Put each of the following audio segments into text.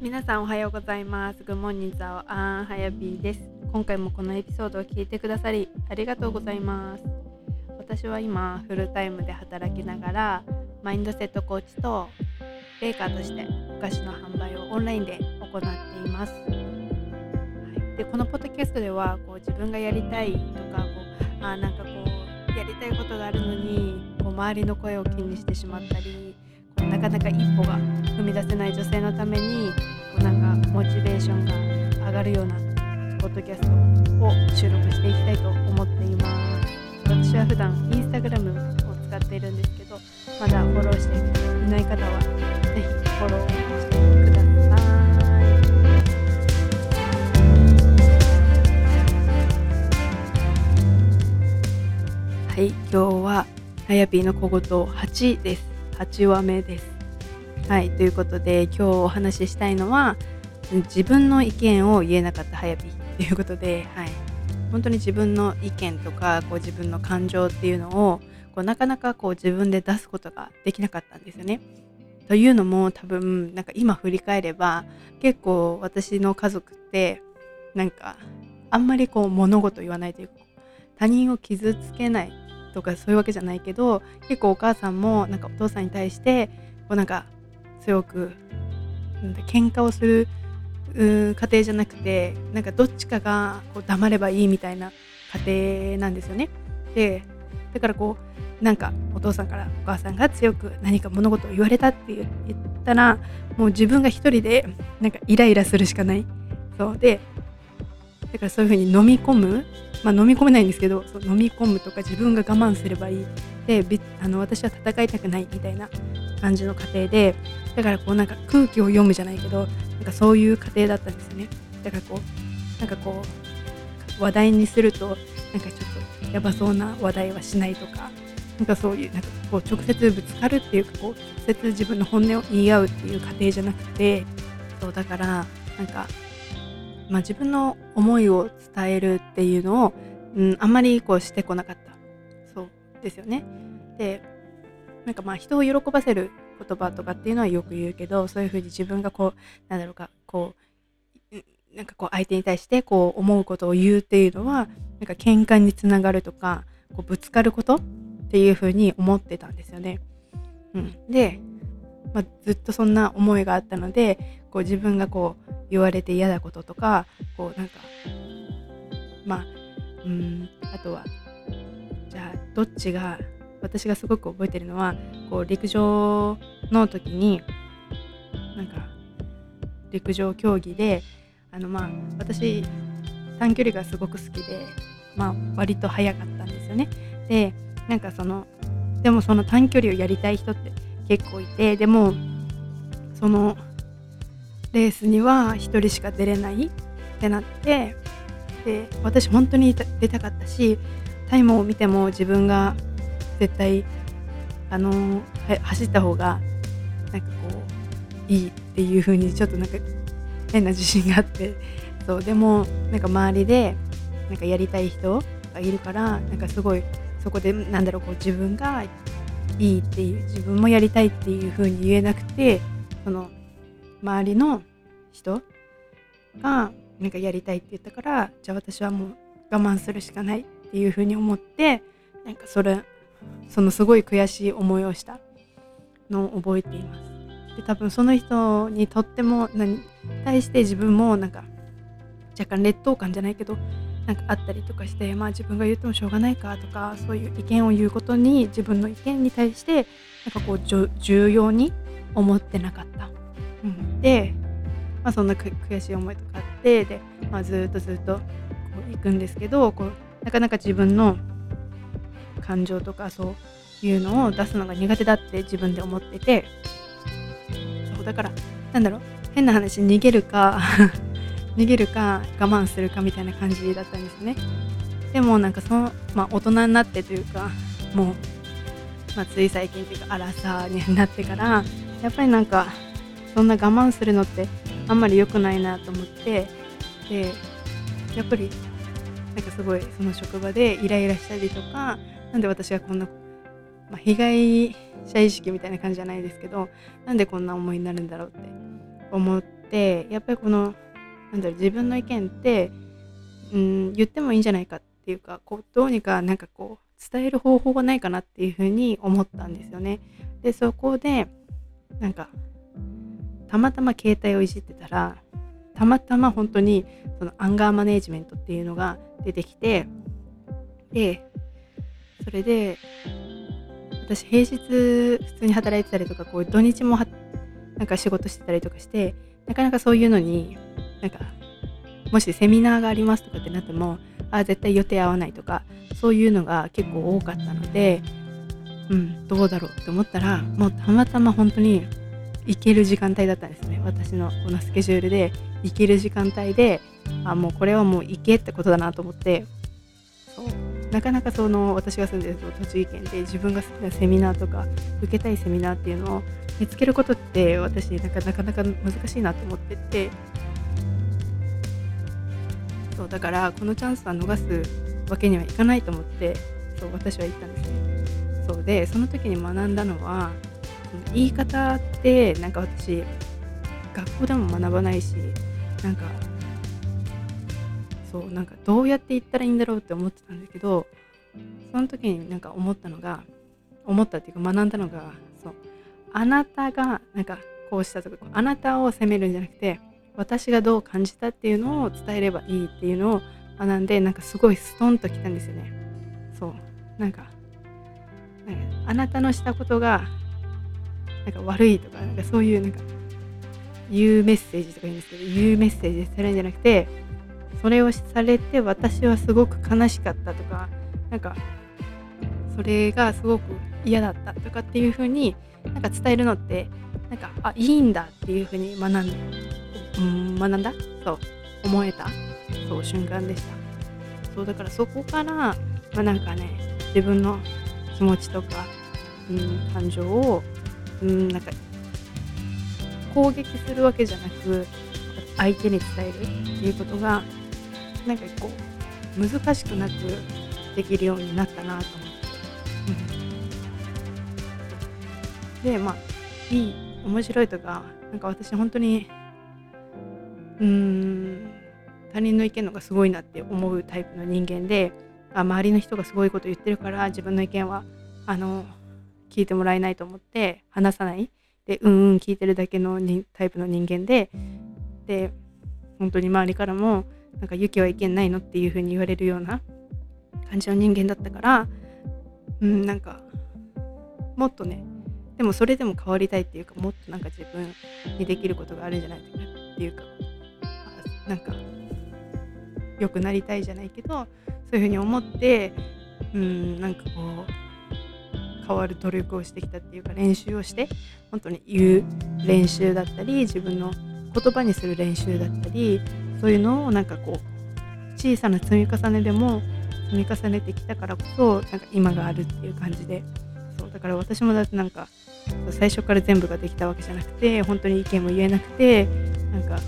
皆さんおはようございます。グモンニザオアンハヤビーです。今回もこのエピソードを聞いてくださりありがとうございます。私は今フルタイムで働きながらマインドセットコーチとベーカーとしてお菓子の販売をオンラインで行っています。はい、でこのポッドキャストではこう自分がやりたいとかこうあなんかこうやりたいことがあるのにこう周りの声を気にしてしまったりなかなか一歩が踏み出せない女性のためにこうなんかモチベーションが上がるようなポッドキャストを収録していきたいと思っています私は普段インスタグラムを使っているんですけどまだフォローしていない方はぜひフォローしてくださいはい今日はあやぴーの小言8です。8話目です。はいということで今日お話ししたいのは自分の意見を言えなかったはやぴーということで、はい、本当に自分の意見とかこう自分の感情っていうのをこうなかなかこう自分で出すことができなかったんですよね。というのも多分なんか今振り返れば結構私の家族ってなんかあんまりこう物事言わないというか他人を傷つけないとかそういうわけじゃないけど結構お母さんもなんかお父さんに対してこうなんか強く喧嘩をする家庭じゃなくてなんかどっちかがこう黙ればいいみたいな家庭なんですよね。でだからこうなんかお父さんからお母さんが強く何か物事を言われたって言ったらもう自分が一人でなんかイライラするしかない。そう。でだからそういう風に飲み込むまあ飲み込めないんですけどそう飲み込むとか自分が我慢すればいい。であの私は戦いたくないみたいな感じの家庭でだからこうなんか空気を読むじゃないけどなんかそういう家庭だったんですよね。だからこうなんかこう話題にするとなんかちょっとやばそうな話題はしないとかなんかそういうなんかこう直接ぶつかるっていうかこう直接自分の本音を言い合うっていう過程じゃなくてそうだからなんか、まあ、自分の思いを伝えるっていうのを、うん、あんまりこうしてこなかった。そうですよね。でなんかまあ人を喜ばせる言葉とかっていうのはよく言うけどそういうふうに自分がこうなんだろうかこうなんかこう相手に対してこう思うことを言うっていうのはなんか喧嘩につながるとかこうぶつかることっていうふうに思ってたんですよね。うん、で、まあ、ずっとそんな思いがあったのでこう自分がこう言われて嫌なこととかこうなんかまあうんあとはじゃあどっちが私がすごく覚えてるのはこう陸上の時になんか陸上競技であのまあ私短距離がすごく好きで、まあ、割と速かったんですよね。でなんかそのでもその短距離をやりたい人って結構いてでもそのレースには1人しか出れないってなってで私本当に出たかったしタイムを見ても自分が絶対あの走った方がなんかこういいっていう風にちょっとなんか変な自信があってそうでもなんか周りでなんかやりたい人がいるからなんかすごいそこでなんだろうこう自分がいいっていう自分もやりたいっていう風に言えなくてその周りの人がなんかやりたいって言ったからじゃあ私はもう我慢するしかないっていう風に思ってなんかそれそのすごい悔しい思いをしたのを覚えています。で多分その人にとっても何対して自分もなんか若干劣等感じゃないけどなんかあったりとかしてまあ自分が言ってもしょうがないかとかそういう意見を言うことに自分の意見に対してなんかこう重要に思ってなかった。うん、で、まあ、そんな悔しい思いとかあってで、まあ、ずっとずっとこう行くんですけどこうなかなか自分の感情とかそういうのを出すのが苦手だって自分で思ってて。そうだからなんだろう変な話逃げるか 逃げるか我慢するかみたいな感じだったんですね。でもなんかその、まあ、大人になってというかもう、まあ、つい最近っていうか荒さになってからやっぱりなんかそんな我慢するのってあんまり良くないなと思ってでやっぱりなんかすごいその職場でイライラしたりとかなんで私がこんな、まあ、被害者意識みたいな感じじゃないですけどなんでこんな思いになるんだろうって思ってやっぱりこのなんだろう自分の意見ってうん言ってもいいんじゃないかっていうかこうどうにかなんかこう伝える方法がないかなっていうふうに思ったんですよね。でそこでなんかたまたま携帯をいじってたらたまたま本当にそのアンガーマネージメントっていうのが出てきてでそれで私平日普通に働いてたりとかこう土日もなんか仕事してたりとかしてなかなかそういうのになんかもしセミナーがありますとかってなってもあ絶対予定合わないとかそういうのが結構多かったのでうんどうだろうって思ったらもうたまたま本当に行ける時間帯だったんですね。私のこのスケジュールで行ける時間帯であもうこれはもう行けってことだなと思って。そう。なかなかその私が住んでる栃木県で自分が好きなセミナーとか受けたいセミナーっていうのを見つけることって私なかなかなか難しいなと思ってて。そうだからこのチャンスは逃すわけにはいかないと思ってそう私は言ったんですね。そうでその時に学んだのは言い方ってなんか私学校でも学ばないしなんかそうなんかどうやって言ったらいいんだろうって思ってたんだけどその時になんか思ったのが思ったっていうか学んだのがそうあなたがなんかこうしたとかあなたを責めるんじゃなくて私がどう感じたっていうのを伝えればいいっていうのを学んでなんかすごいストンときたんですよね。そうなんかなんかあなたのしたことがなんか悪いとかなんかそういうなんか言うメッセージとか言うんですけど言うメッセージされるんじゃなくてそれをされて私はすごく悲しかったとかなんかそれがすごく嫌だったとかっていう風になんか伝えるのってなんかあいいんだっていう風に学んで、うん、学んだ？そう。思えた？そう瞬間でした。そうだからそこからまあなんかね自分の気持ちとか、うん、感情を、うん、なんか攻撃するわけじゃなく相手に伝えるっていうことがなんかこう難しくなくできるようになったなと思って、うん、でまあいい面白いとかなんか私本当にうん他人の意見のがすごいなって思うタイプの人間であ周りの人がすごいこと言ってるから自分の意見はあの聞いてもらえないと思って話さない。でうんうん聞いてるだけのタイプの人間でで本当に周りからもなんかユキは意見ないのっていう風に言われるような感じの人間だったからうんなんかもっとねでもそれでも変わりたいっていうかもっとなんか自分にできることがあるんじゃないかっていうかなんか良くなりたいじゃないけどそういうふうに思ってうんなんかこう変わる努力をしてきたっていうか練習をして本当に言う練習だったり自分の言葉にする練習だったりそういうのをなんかこう小さな積み重ねでも積み重ねてきたからこそなんか今があるっていう感じで。そうだから私もだってなんか最初から全部ができたわけじゃなくて本当に意見も言えなくてなんか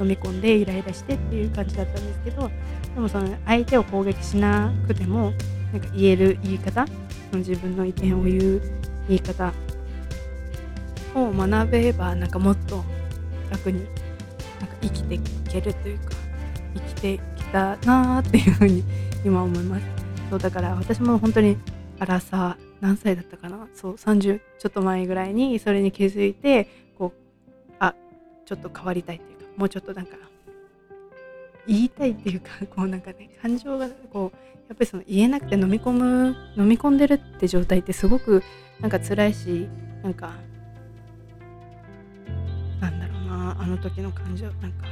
飲み込んでイライラしてっていう感じだったんですけどでもその相手を攻撃しなくてもなんか言える言い方？その自分の意見を言う言い方を学べばなんかもっと楽になんか生きていけるというか生きてきたなーっていうふうに今思います。そうだから私も本当にアラサー何歳だったかな？そう30ちょっと前ぐらいにそれに気づいてこうあちょっと変わりたいっていうかもうちょっとなんか言いたいっていうかこうなんかね感情がこうやっぱりその言えなくて飲み込む飲み込んでるって状態ってすごくなんか辛いしなんかなんだろうなあの時の感情なんか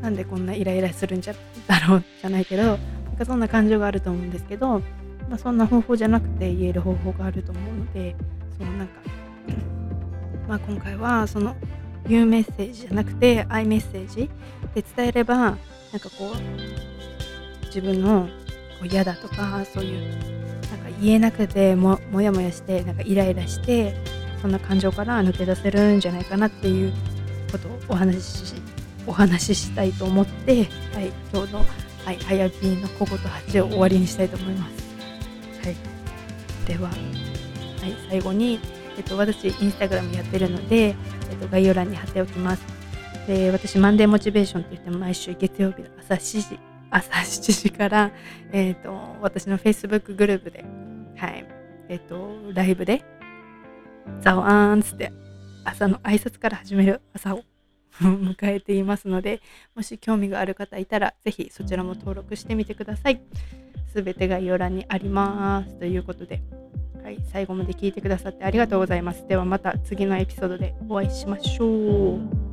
なんでこんなイライラするんじゃだろうじゃないけどなんかそんな感情があると思うんですけど、まあ、そんな方法じゃなくて言える方法があると思うのでそのなんか、まあ、今回はその言うメッセージじゃなくてアイメッセージで伝えればなんかこう自分のこう嫌だとかそういうなんか言えなくてももやもやしてなんかイライラしてそんな感情から抜け出せるんじゃないかなっていうことをお話しお話ししたいと思って、はい、今日の、はい、はやぴーのここと8を終わりにしたいと思います。はい、では、はい、最後に、えっと、私インスタグラムやってるのでえっと、概要欄に貼っておきます。で私マンデーモチベーションって言って毎週月曜日の朝7時朝7時から、えーと、私の Facebook グループで、はいえーと、ライブで「ザワーン」つって朝の挨拶から始める朝を 迎えていますのでもし興味がある方いたらぜひそちらも登録してみてください。すべて概要欄にあります。ということで、はい、最後まで聞いてくださってありがとうございます。ではまた次のエピソードでお会いしましょう。